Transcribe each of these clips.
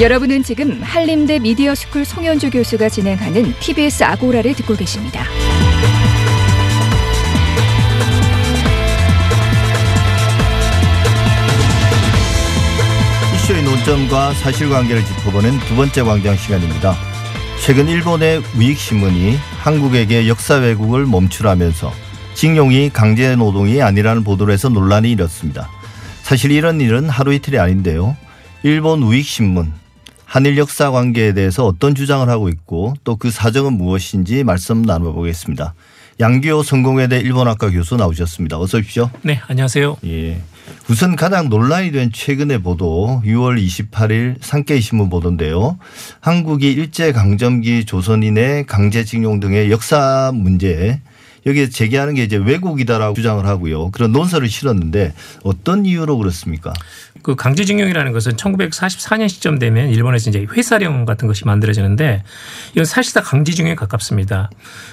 여러분은 지금 한림대 미디어스쿨 송현주 교수가 진행하는 TBS 아고라를 듣고 계십니다. 이슈의 논점과 사실관계를 짚어보는 두 번째 광장 시간입니다. 최근 일본의 우익신문이 한국에게 역사 왜곡을 멈추라면서 징용이 강제 노동이 아니라는 보도를 해서 논란이 일었습니다. 사실 이런 일은 하루 이틀이 아닌데요. 일본 우익신문 한일 역사 관계에 대해서 어떤 주장을 하고 있고 또 그 사정은 무엇인지 말씀 나눠보겠습니다. 양기호 성공회대 일본학과 교수 나오셨습니다. 어서 오십시오. 네, 안녕하세요. 예. 우선 가장 논란이 된 최근의 보도 6월 28일 산케이 신문 보도인데요. 한국이 일제 강점기 조선인의 강제징용 등의 역사 문제 여기에 제기하는 게 이제 왜곡이다라고 주장을 하고요. 그런 논설을 실었는데 어떤 이유로 그렇습니까? 그 강제징용이라는 것은 1944년 시점 되면 일본에서 이제 회사령 같은 것이 만들어지는데 이건 사실상 강제징용에 가깝습니다.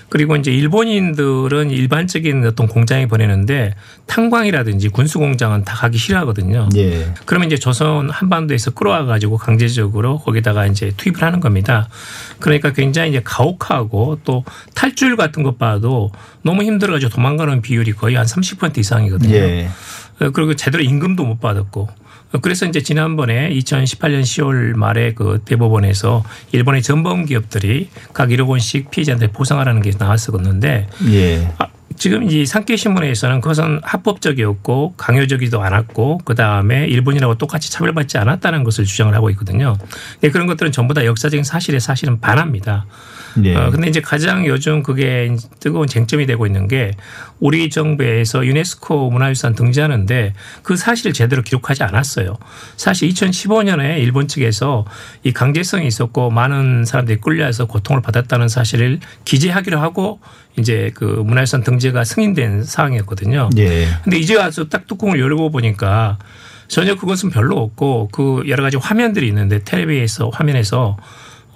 그리고 이제 일본인들은 일반적인 어떤 공장에 보내는데 탄광이라든지 군수 공장은 다 가기 싫어하거든요. 예. 그러면 이제 조선 한반도에서 끌어와 가지고 강제적으로 거기다가 이제 투입을 하는 겁니다. 그러니까 굉장히 이제 가혹하고 또 탈출 같은 것 봐도 너무 힘들어가지고 도망가는 비율이 거의 한 30% 이상이거든요. 예. 그리고 제대로 임금도 못 받았고 그래서 이제 지난번에 2018년 10월 말에 그 대법원에서 일본의 전범 기업들이 각 1억 원씩 피해자한테 보상하라는 게 나왔었는데 예. 아, 지금 이 산케이 신문에서는 그것은 합법적이었고 강요적이지도 않았고 그 다음에 일본이라고 똑같이 차별받지 않았다는 것을 주장을 하고 있거든요. 네, 그런 것들은 전부 다 역사적인 사실에 사실은 반합니다. 네. 어, 근데 이제 가장 요즘 그게 뜨거운 쟁점이 되고 있는 게 우리 정부에서 유네스코 문화유산 등재하는데 그 사실을 제대로 기록하지 않았어요. 사실 2015년에 일본 측에서 이 강제성이 있었고 많은 사람들이 끌려와서 고통을 받았다는 사실을 기재하기로 하고 이제 그 문화유산 등재가 승인된 사항이었거든요. 예. 근데 이제 와서 딱 뚜껑을 열고 보니까 전혀 그것은 별로 없고 그 여러 가지 화면들이 있는데 텔레비에서 화면에서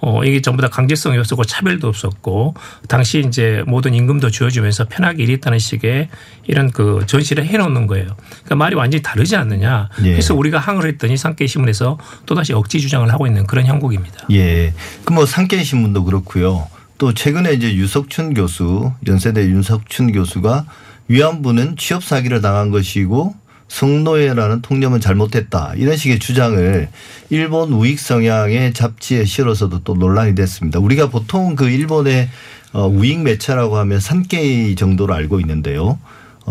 어, 이게 전부 다 강제성이 없었고 차별도 없었고 당시 이제 모든 임금도 주어지면서 편하게 일했다는 식의 이런 그 전시를 해놓는 거예요. 그러니까 말이 완전히 다르지 않느냐. 예. 그래서 우리가 항을 했더니 상케이 신문에서 또다시 억지 주장을 하고 있는 그런 형국입니다. 예. 그뭐 산케이 신문도 그렇고요. 또 최근에 이제 유석춘 교수, 연세대 윤석춘 교수가 위안부는 취업 사기를 당한 것이고 성노예라는 통념은 잘못했다. 이런 식의 주장을 일본 우익 성향의 잡지에 실어서도 또 논란이 됐습니다. 우리가 보통 그 일본의 어, 우익 매체라고 하면 산케이 정도로 알고 있는데요.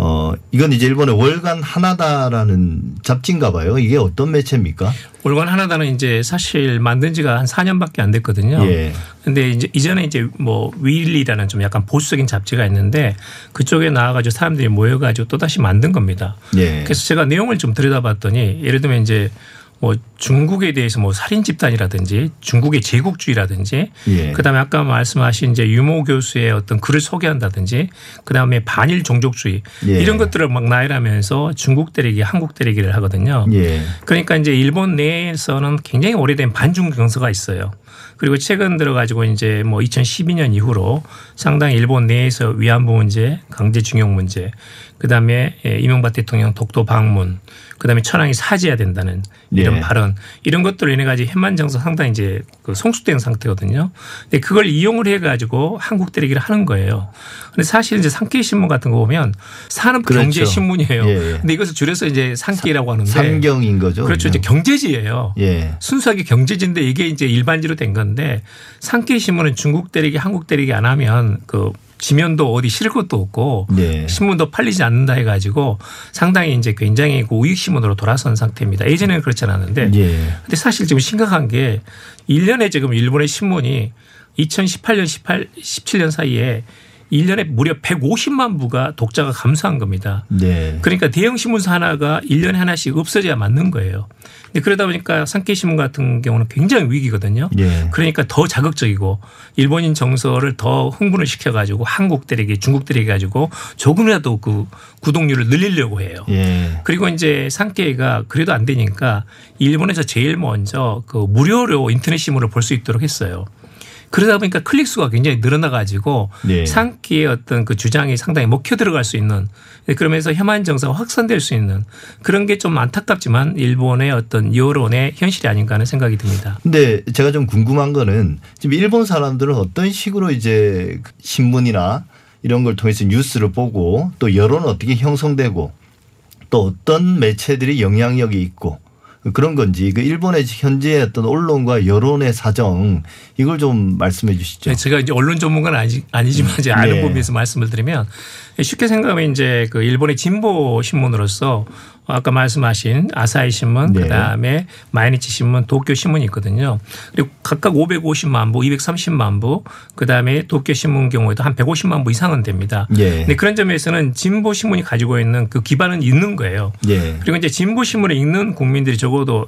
어, 이건 이제 일본의 월간 하나다라는 잡지인가 봐요. 이게 어떤 매체입니까? 월간 하나다는 이제 사실 만든 지가 한 4년밖에 안 됐거든요. 예. 근데 이제 이전에 이제 뭐 위일리라는 좀 약간 보수적인 잡지가 있는데 그쪽에 나와가지고 사람들이 모여가지고 또다시 만든 겁니다. 예. 그래서 제가 내용을 좀 들여다봤더니 예를 들면 이제 뭐 중국에 대해서 뭐 살인 집단이라든지 중국의 제국주의라든지 예. 그다음에 아까 말씀하신 이제 유모 교수의 어떤 글을 소개한다든지 그다음에 반일 종족주의 예. 이런 것들을 막 나열하면서 중국 때리기 한국 때리기를 하거든요. 예. 그러니까 이제 일본 내에서는 굉장히 오래된 반중 정서가 있어요. 그리고 최근 들어가지고 이제 뭐 2012년 이후로 상당히 일본 내에서 위안부 문제, 강제징용 문제, 그다음에 예, 이명박 대통령 독도 방문, 그다음에 천황이 사죄해야 된다는 이런 예. 발언 이런 것들로 인해 가지고 현만 정서 상당히 이제 그 성숙된 상태거든요. 근데 그걸 이용을 해 가지고 한국 때리기를 하는 거예요. 근데 사실 이제 상케이 신문 같은 거 보면 산업 경제 그렇죠. 신문이에요. 예, 예. 근데 이것을 줄여서 이제 상케이라고 하는데 상경인 거죠. 그렇죠. 이제 그냥. 경제지예요. 예. 순수하게 경제지인데 이게 이제 일반지로 된 건데 상케이 신문은 중국 때리기 한국 때리기 안 하면 그 지면도 어디 실을 것도 없고 네. 신문도 팔리지 않는다 해가지고 상당히 이제 굉장히 그 우익 신문으로 돌아선 상태입니다. 예전에는 그렇지 않았는데 예. 근데 사실 지금 심각한 게 1년에 지금 일본의 신문이 2018년 18, 17년 사이에 1년에 무려 150만 부가 독자가 감소한 겁니다. 네. 그러니까 대형 신문사 하나가 1년에 하나씩 없어져야 맞는 거예요. 근데 그러다 보니까 상케이 신문 같은 경우는 굉장히 위기거든요. 예. 그러니까 더 자극적이고 일본인 정서를 더 흥분을 시켜 가지고 한국 때리기, 중국 때리기 가지고 조금이라도 그 구독률을 늘리려고 해요. 예. 그리고 이제 상케이가 그래도 안 되니까 일본에서 제일 먼저 그 무료로 인터넷 신문을 볼 수 있도록 했어요. 그러다 보니까 클릭 수가 굉장히 늘어나 가지고 네. 상기의 어떤 그 주장이 상당히 먹혀 들어갈 수 있는 네, 그러면서 혐한 정서가 확산될 수 있는 그런 게 좀 안타깝지만 일본의 어떤 여론의 현실이 아닌가 하는 생각이 듭니다. 근데 제가 좀 궁금한 거는 지금 일본 사람들은 어떤 식으로 이제 신문이나 이런 걸 통해서 뉴스를 보고 또 여론은 어떻게 형성되고 또 어떤 매체들이 영향력이 있고 그런 건지 그 일본의 현재 어떤 언론과 여론의 사정 이걸 좀 말씀해 주시죠. 네, 제가 이제 언론 전문가는 아니, 아니지만 이제 아는 네. 부분에서 말씀을 드리면 쉽게 생각하면 이제 그 일본의 진보 신문으로서 아까 말씀하신 아사히 신문, 네. 그다음에 마이니치 신문, 도쿄 신문이 있거든요. 그리고 각각 550만 부, 230만 부, 그다음에 도쿄 신문 경우에도 한 150만 부 이상은 됩니다. 예. 근데 그런 점에서는 진보 신문이 가지고 있는 그 기반은 있는 거예요. 예. 그리고 이제 진보 신문을 읽는 국민들이 적어도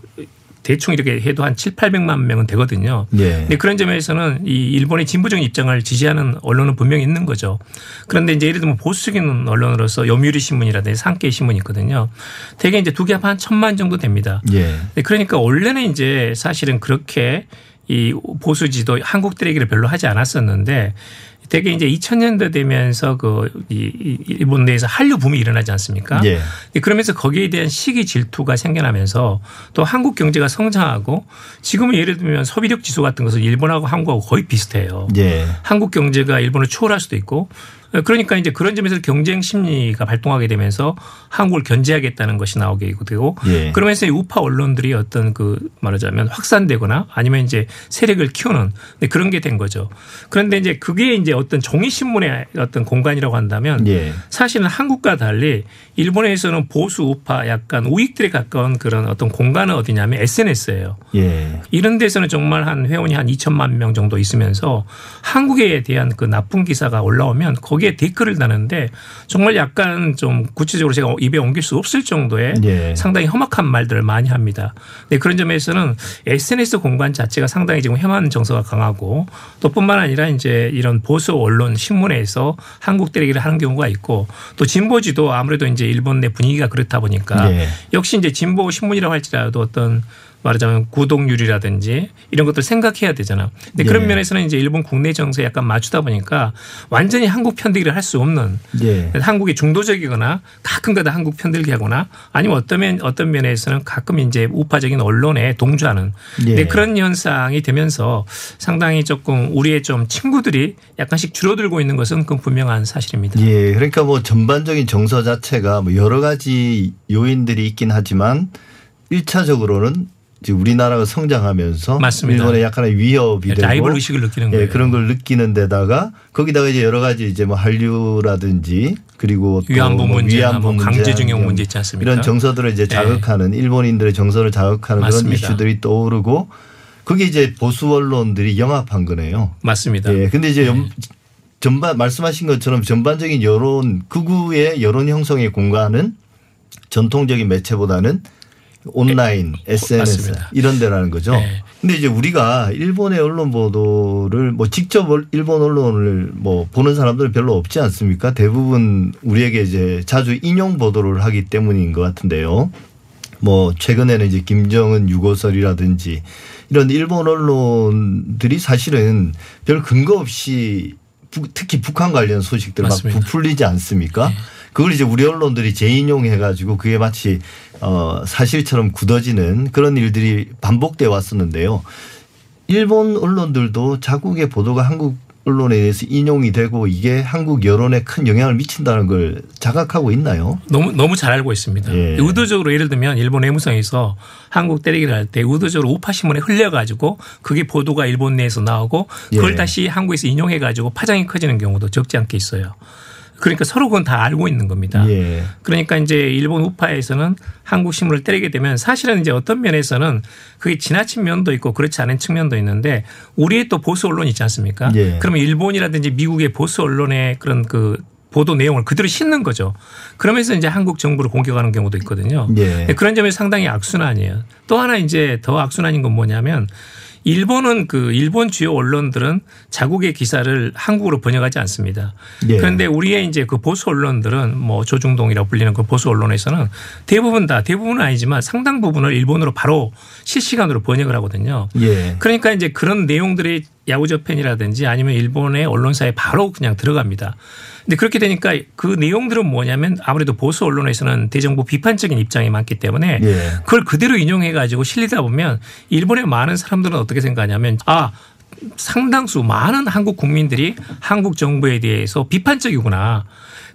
대충 이렇게 해도 한 7, 800만 명은 되거든요. 예. 근데 그런 점에서는 이 일본의 진보적인 입장을 지지하는 언론은 분명히 있는 거죠. 그런데 이제 예를 들면 보수적인 언론으로서 요미우리 신문이라든지 산케이 신문이 있거든요. 대개 이제 두 개 합한 한 천만 정도 됩니다. 예. 네, 그러니까 원래는 이제 사실은 그렇게 이 보수 지도 한국 때리기를 별로 하지 않았었는데 되게 이제 2000년대 되면서 그 이 일본 내에서 한류 붐이 일어나지 않습니까? 예. 네, 그러면서 거기에 대한 시기 질투가 생겨나면서 또 한국 경제가 성장하고 지금은 예를 들면 소비력 지수 같은 것은 일본하고 한국하고 거의 비슷해요. 예. 한국 경제가 일본을 초월할 수도 있고 그러니까 이제 그런 점에서 경쟁 심리가 발동하게 되면서 한국을 견제하겠다는 것이 나오게 되고 예. 그러면서 이 우파 언론들이 어떤 그 말하자면 확산되거나 아니면 이제 세력을 키우는 네, 그런 게 된 거죠. 그런데 이제 그게 이제 어떤 종이 신문의 어떤 공간이라고 한다면 예. 사실은 한국과 달리 일본에서는 보수 우파 약간 우익들에 가까운 그런 어떤 공간은 어디냐면 SNS예요. 예. 이런 데서는 정말 한 회원이 한 2천만 명 정도 있으면서 한국에 대한 그 나쁜 기사가 올라오면 거기에 댓글을 다는데 정말 약간 좀 구체적으로 제가 입에 옮길 수 없을 정도의 예. 상당히 험악한 말들을 많이 합니다. 네, 그런 점에서는 SNS 공간 자체가 상당히 지금 혐한 정서가 강하고 또 뿐만 아니라 이제 이런 보수 언론 신문에서 한국 때리기를 하는 경우가 있고 또 진보지도 아무래도 이제 일본 내 분위기가 그렇다 보니까 예. 역시 이제 진보 신문이라고 할지라도 어떤 말하자면 구독률이라든지 이런 것들 생각해야 되잖아. 근데 그런 예. 면에서는 이제 일본 국내 정세에 약간 맞추다 보니까 완전히 한국 편들기를 할 수 없는 예. 한국이 중도적이거나 가끔가다 한국 편들기 하거나 아니면 어떤 면 어떤 면에서는 가끔 이제 우파적인 언론에 동조하는 예. 네, 그런 현상이 되면서 상당히 조금 우리의 좀 친구들이 약간씩 줄어들고 있는 것은 그 분명한 사실입니다. 예, 그러니까 뭐 전반적인 정서 자체가 뭐 여러 가지 요인들이 있긴 하지만 일차적으로는 우리나라가 성장하면서 맞습니다. 일본의 약간의 위협이 되고 라이벌 의식을 느끼는 예, 거예요. 그런 걸 느끼는 데다가 거기다가 이제 여러 가지 이제 뭐 한류라든지 그리고 또 위안부 뭐 문제나 위안부 뭐 문제 강제징용 문제 있지 않습니까? 이런 정서들을 이제 네. 자극하는 일본인들의 정서를 자극하는 맞습니다. 그런 이슈들이 떠오르고 그게 이제 보수 언론들이 영합한 거네요. 맞습니다. 예. 근데 이제 연- 전반 말씀하신 것처럼 전반적인 여론 극우의 여론 형성의 공간은 전통적인 매체보다는 온라인, SNS 맞습니다. 이런 데라는 거죠. 네. 근데 이제 우리가 일본의 언론 보도를 뭐 직접 일본 언론을 뭐 보는 사람들은 별로 없지 않습니까? 대부분 우리에게 이제 자주 인용 보도를 하기 때문인 것 같은데요. 뭐 최근에는 이제 김정은 유고설이라든지 이런 일본 언론들이 사실은 별 근거 없이 북- 특히 북한 관련 소식들 막 맞습니다. 네. 부풀리지 않습니까? 그걸 이제 우리 언론들이 재인용해 가지고 그게 마치 어 사실처럼 굳어지는 그런 일들이 반복돼 왔었는데요. 일본 언론들도 자국의 보도가 한국 언론에 의해서 인용이 되고 이게 한국 여론에 큰 영향을 미친다는 걸 자각하고 있나요? 너무 너무 잘 알고 있습니다. 예. 의도적으로 예를 들면 일본 외무성에서 한국 때리기를 할 때 의도적으로 우파 신문에 흘려가지고 그게 보도가 일본 내에서 나오고 그걸 예. 다시 한국에서 인용해가지고 파장이 커지는 경우도 적지 않게 있어요. 그러니까 서로 그건 다 알고 있는 겁니다. 예. 그러니까 이제 일본 우파에서는 한국 신문을 때리게 되면 사실은 이제 어떤 면에서는 그게 지나친 면도 있고 그렇지 않은 측면도 있는데 우리의 또 보수 언론 있지 않습니까? 예. 그러면 일본이라든지 미국의 보수 언론의 그런 그 보도 내용을 그대로 싣는 거죠. 그러면서 이제 한국 정부를 공격하는 경우도 있거든요. 예. 네, 그런 점에서 상당히 악순환이에요. 또 하나 이제 더 악순환인 건 뭐냐면 일본은 그 일본 주요 언론들은 자국의 기사를 한국어로 번역하지 않습니다. 예. 그런데 우리의 이제 그 보수 언론들은 뭐 조중동이라고 불리는 그 보수 언론에서는 대부분 다 대부분은 아니지만 상당 부분을 일본어로 바로 실시간으로 번역을 하거든요. 예. 그러니까 이제 그런 내용들이 야구저팬이라든지 아니면 일본의 언론사에 바로 그냥 들어갑니다. 근데 그렇게 되니까 그 내용들은 뭐냐면 아무래도 보수 언론에서는 대정부 비판적인 입장이 많기 때문에 예. 그걸 그대로 인용해 가지고 실리다 보면 일본의 많은 사람들은 어떻게 생각하냐면 아 상당수 많은 한국 국민들이 한국 정부에 대해서 비판적이구나.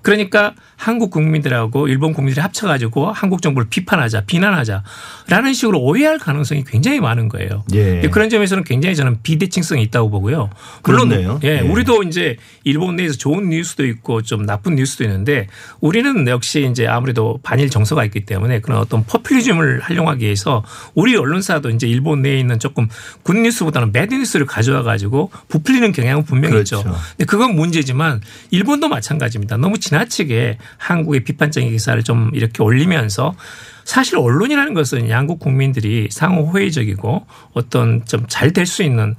그러니까 한국 국민들하고 일본 국민들이 합쳐가지고 한국 정부를 비판하자, 비난하자라는 식으로 오해할 가능성이 굉장히 많은 거예요. 예. 그런 점에서는 굉장히 저는 비대칭성이 있다고 보고요. 물론 그렇네요. 예, 예. 우리도 이제 일본 내에서 좋은 뉴스도 있고 좀 나쁜 뉴스도 있는데 우리는 역시 이제 아무래도 반일 정서가 있기 때문에 그런 어떤 포퓰리즘을 활용하기 위해서 우리 언론사도 이제 일본 내에 있는 조금 good news보다는 bad news를 가져와 가지고 부풀리는 경향은 분명히 그렇죠. 있죠. 근데 그건 문제지만 일본도 마찬가지입니다. 너무 지나치게 한국의 비판적인 기사를 좀 이렇게 올리면서 사실 언론이라는 것은 양국 국민들이 상호 호혜적이고 어떤 좀 잘 될 수 있는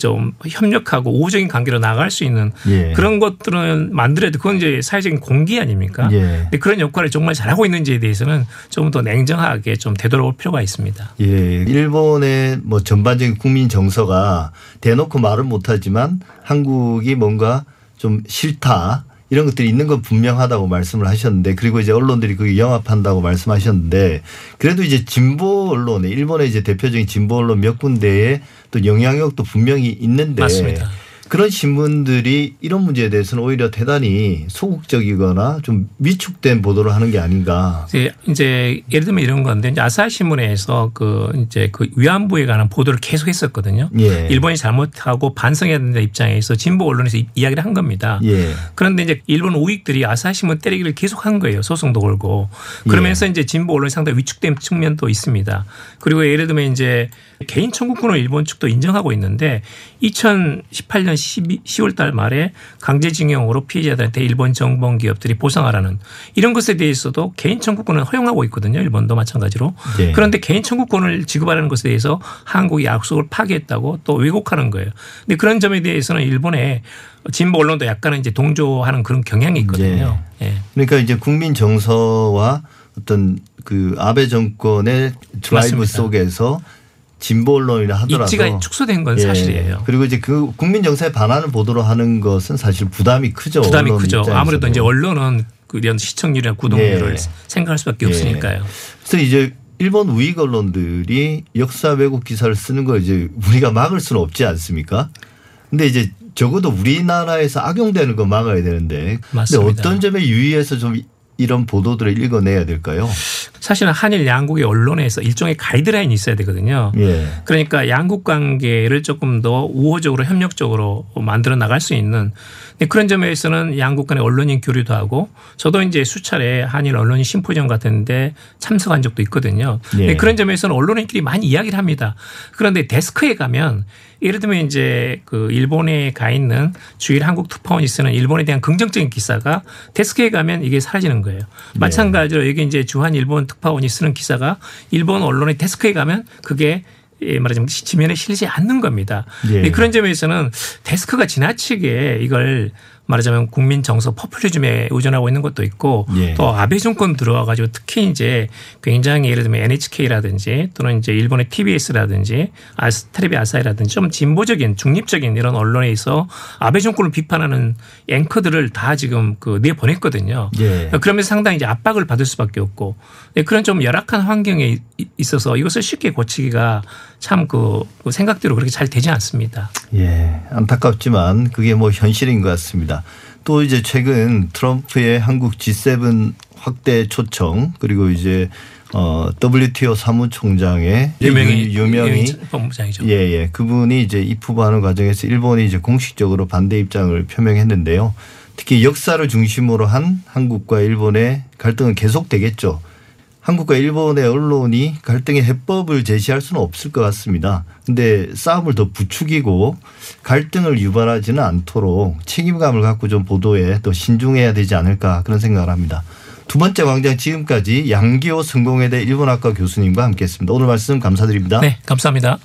좀 협력하고 우호적인 관계로 나갈 수 있는 예. 그런 것들은 만들어도 그건 이제 사회적인 공기 아닙니까? 예. 그런 역할을 정말 잘하고 있는지에 대해서는 좀 더 냉정하게 좀 되돌아볼 필요가 있습니다. 예, 일본의 뭐 전반적인 국민 정서가 대놓고 말은 못하지만 한국이 뭔가 좀 싫다 이런 것들이 있는 건 분명하다고 말씀을 하셨는데 그리고 이제 언론들이 그게 영합한다고 말씀하셨는데 그래도 이제 진보 언론에 일본의 이제 대표적인 진보 언론 몇 군데에 또 영향력도 분명히 있는데 맞습니다. 그런 신문들이 이런 문제에 대해서는 오히려 대단히 소극적이거나 좀 위축된 보도를 하는 게 아닌가. 이제, 이제 예를 들면 이런 건데 이제 아사히 신문에서 그 이제 그 위안부에 관한 보도를 계속 했었거든요. 예. 일본이 잘못하고 반성해야 된다 입장에서 진보 언론에서 이- 이야기를 한 겁니다. 예. 그런데 이제 일본 우익들이 아사히 신문 때리기를 계속 한 거예요. 소송도 걸고. 그러면서 이제 진보 언론이 상당히 위축된 측면도 있습니다. 그리고 예를 들면 이제 개인 청구권을 일본 측도 인정하고 있는데 2018년 12, 10월 달 말에 강제징용으로 피해자들한테 일본 정봉 기업들이 보상하라는 이런 것에 대해서도 개인 청구권을 허용하고 있거든요. 일본도 마찬가지로. 네. 그런데 개인 청구권을 지급하라는 것에 대해서 한국이 약속을 파기했다고 또 왜곡하는 거예요. 근데 그런 점에 대해서는 일본의 진보 언론도 약간은 이제 동조하는 그런 경향이 있거든요. 예. 그러니까 이제 국민 정서와 어떤 그 아베 정권의 드라이브 맞습니다. 속에서 진보 언론이라 하더라도 입지가 축소된 건 예. 사실이에요. 그리고 이제 그 국민 정서에 반하는 보도로 하는 것은 사실 부담이 크죠. 부담이 크죠. 입장에서도. 아무래도 이제 언론은 그 이런 시청률이나 구독률을 예. 생각할 수밖에 예. 없으니까요. 그래서 이제 일본 우익 언론들이 역사 왜곡 기사를 쓰는 걸 이제 우리가 막을 수는 없지 않습니까? 근데 이제 적어도 우리나라에서 악용되는 거 막아야 되는데 맞습니다. 근데 어떤 점에 유의해서 좀 이런 보도들을 읽어내야 될까요? 사실은 한일 양국의 언론에서 일종의 가이드라인이 있어야 되거든요. 예. 그러니까 양국 관계를 조금 더 우호적으로 협력적으로 만들어 나갈 수 있는 그런 점에서는 양국 간의 언론인 교류도 하고 저도 이제 수차례 한일 언론인 심포지엄 같은데 참석한 적도 있거든요. 예. 그런 점에서는 언론인끼리 많이 이야기를 합니다. 그런데 데스크에 가면 예를 들면 이제 그 일본에 가 있는 주일 한국 특파원이 쓰는 일본에 대한 긍정적인 기사가 데스크에 가면 이게 사라지는 거예요. 마찬가지로 여기 이제 주한 일본 특파원이 쓰는 기사가 일본 언론의 데스크에 가면 그게 예, 말하자면 지면에 실리지 않는 겁니다. 예. 그런 점에서는 데스크가 지나치게 이걸 말하자면 국민 정서 포퓰리즘에 의존하고 있는 것도 있고 예. 또 아베 정권 들어와 가지고 특히 이제 굉장히 예를 들면 NHK라든지 또는 이제 일본의 TBS라든지 아스 테레비 아사히라든지 좀 진보적인 중립적인 이런 언론에서 아베 정권을 비판하는 앵커들을 다 지금 그 내보냈거든요. 예. 그러면서 상당히 이제 압박을 받을 수밖에 없고 네, 그런 좀 열악한 환경에 이- 있어서 이것을 쉽게 고치기가 참 그 생각대로 그렇게 잘 되지 않습니다. 예, 안타깝지만 그게 뭐 현실인 것 같 습니다. 또 이제 최근 트럼프의 한국 G7 확대 초청 그리고 이제 어 WTO 사무총장의 유명히 유명히 법무장이죠. 예, 예. 그분이 이제 입후보하는 과정에서 일본이 이제 공식적으로 반대 입장을 표명했는데요. 특히 역사를 중심으로 한 한국과 일본의 갈등은 계속되겠죠. 한국과 일본의 언론이 갈등의 해법을 제시할 수는 없을 것 같습니다. 근데 싸움을 더 부추기고 갈등을 유발하지는 않도록 책임감을 갖고 좀 보도에 더 신중해야 되지 않을까 그런 생각을 합니다. 두 번째 광장 지금까지 양기호 성공회대 일본학과 교수님과 함께했습니다. 오늘 말씀 감사드립니다. 네, 감사합니다.